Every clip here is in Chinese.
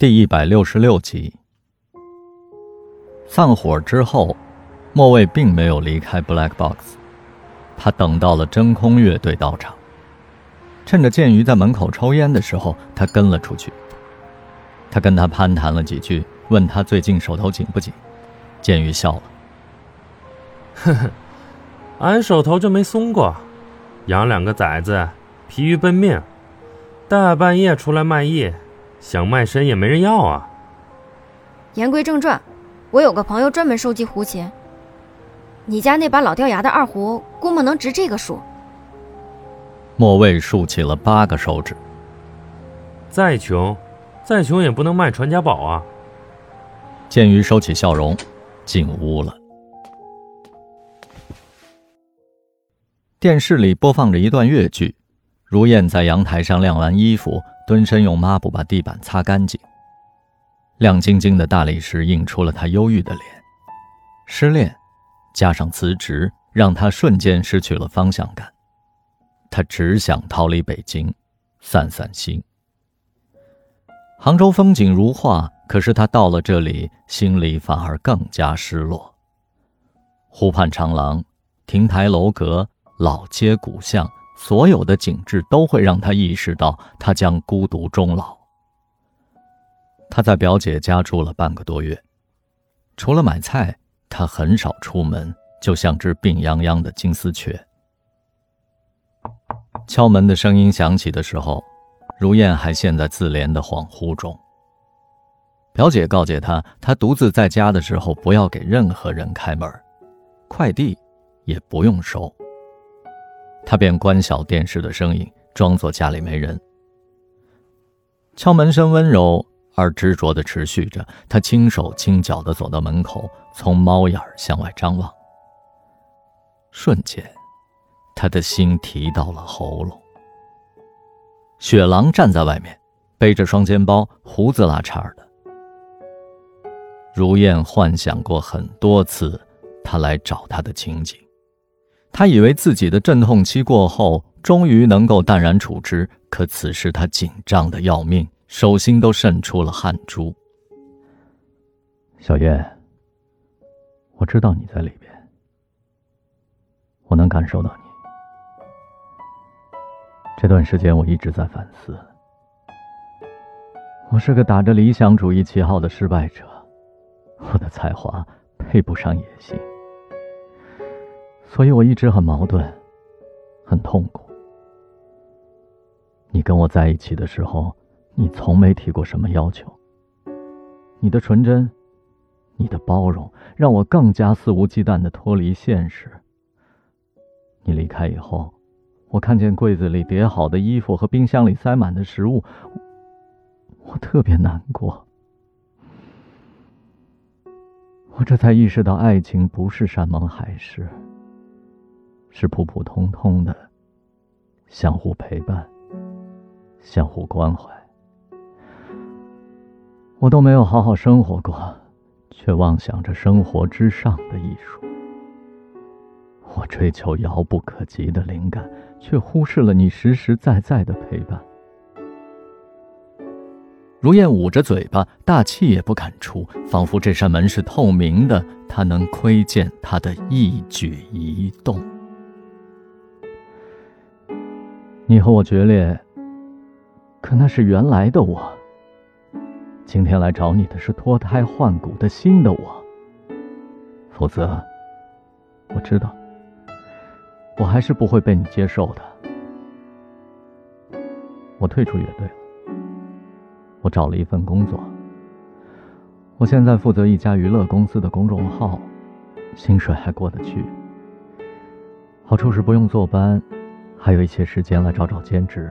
第一百六十六集。散伙之后，莫卫并没有离开 Black Box，他等到了真空乐队到场。趁着剑鱼在门口抽烟的时候，他跟了出去。他跟他攀谈了几句，问他最近手头紧不紧。剑鱼笑了：“ 呵呵，俺手头就没松过，养两个崽子，疲于奔命，大半夜出来卖艺，想卖身也没人要啊。”言归正传，我有个朋友专门收集胡琴。你家那把老掉牙的二胡，估摸能值这个数。莫卫竖起了八个手指。再穷，再穷也不能卖传家宝啊！剑鱼收起笑容，进屋了。电视里播放着一段越剧，如燕在阳台上晾完衣服，蹲身用抹布把地板擦干净。亮晶晶的大理石映出了他忧郁的脸。失恋，加上辞职，让他瞬间失去了方向感。他只想逃离北京，散散心。杭州风景如画，可是他到了这里，心里反而更加失落。湖畔长廊、亭台楼阁、老街古巷，所有的景致都会让他意识到，他将孤独终老。他在表姐家住了半个多月，除了买菜，他很少出门，就像只病殃殃的金丝雀。敲门的声音响起的时候，如燕还陷在自怜的恍惚中。表姐告诫她，她独自在家的时候不要给任何人开门，快递也不用收。他便关小电视的声音，装作家里没人。敲门声温柔而执着地持续着，他轻手轻脚地走到门口，从猫眼向外张望。瞬间。他的心提到了喉咙。雪狼站在外面，背着双肩包，胡子拉碴的。如燕幻想过很多次他来找她的情景，他以为自己的阵痛期过后，终于能够淡然处之。可此时他紧张的要命，手心都渗出了汗珠。小燕，我知道你在里边，我能感受到你。这段时间我一直在反思，我是个打着理想主义旗号的失败者，我的才华配不上野心，所以我一直很矛盾，很痛苦。你跟我在一起的时候，你从没提过什么要求，你的纯真，你的包容，让我更加肆无忌惮的脱离现实。你离开以后。我看见柜子里叠好的衣服和冰箱里塞满的食物，我特别难过。我这才意识到，爱情不是山盟海誓，是普普通通的相互陪伴、相互关怀。我都没有好好生活过，却妄想着生活之上的艺术。我追求遥不可及的灵感。却忽视了你实实在在的陪伴。如燕捂着嘴巴，大气也不敢出，仿佛这扇门是透明的，他能窥见他的一举一动。你和我决裂，可那是原来的我。今天来找你的是脱胎换骨的新的我。否则，我知道。我还是不会被你接受的。我退出乐队了，我找了一份工作。我现在负责一家娱乐公司的公众号，薪水还过得去。好处是不用坐班，还有一些时间来找找兼职。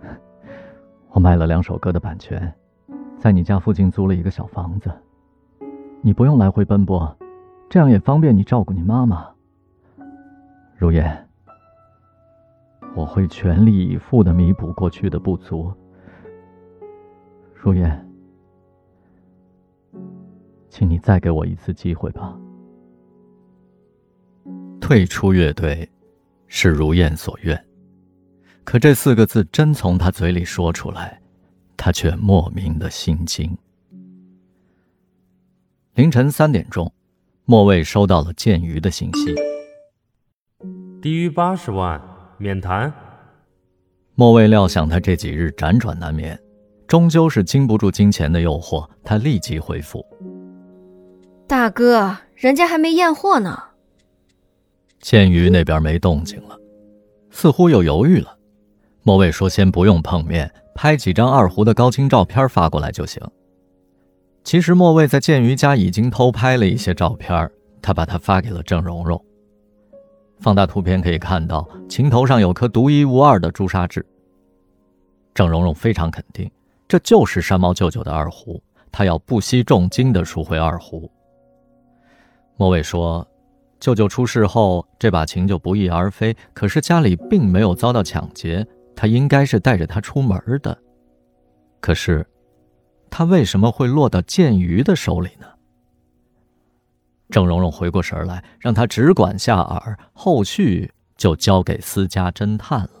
我卖了两首歌的版权，在你家附近租了一个小房子，你不用来回奔波，这样也方便你照顾你妈妈。如烟，我会全力以赴的弥补过去的不足。如烟，请你再给我一次机会吧。退出乐队，是如燕所愿，可这四个字真从他嘴里说出来，他却莫名的心惊。凌晨三点钟，莫卫收到了建鱼的信息：低于八十万免谈。莫卫料想他这几日辗转难眠，终究是经不住金钱的诱惑，他立即回复：“大哥，人家还没验货呢。”建瑜那边没动静了，似乎又犹豫了。莫卫说：“先不用碰面，拍几张二胡的高清照片发过来就行。”其实莫卫在建瑜家已经偷拍了一些照片，他把它发给了郑蓉蓉。放大图片可以看到，琴头上有颗独一无二的朱砂痣。郑蓉蓉非常肯定，这就是山猫舅舅的二胡，他要不惜重金的赎回二胡。莫卫说：“舅舅出事后，这把琴就不翼而飞，可是家里并没有遭到抢劫，他应该是带着它出门的。可是，他为什么会落到剑鱼的手里呢？”郑蓉蓉回过神来，让他只管下饵，后续就交给私家侦探了。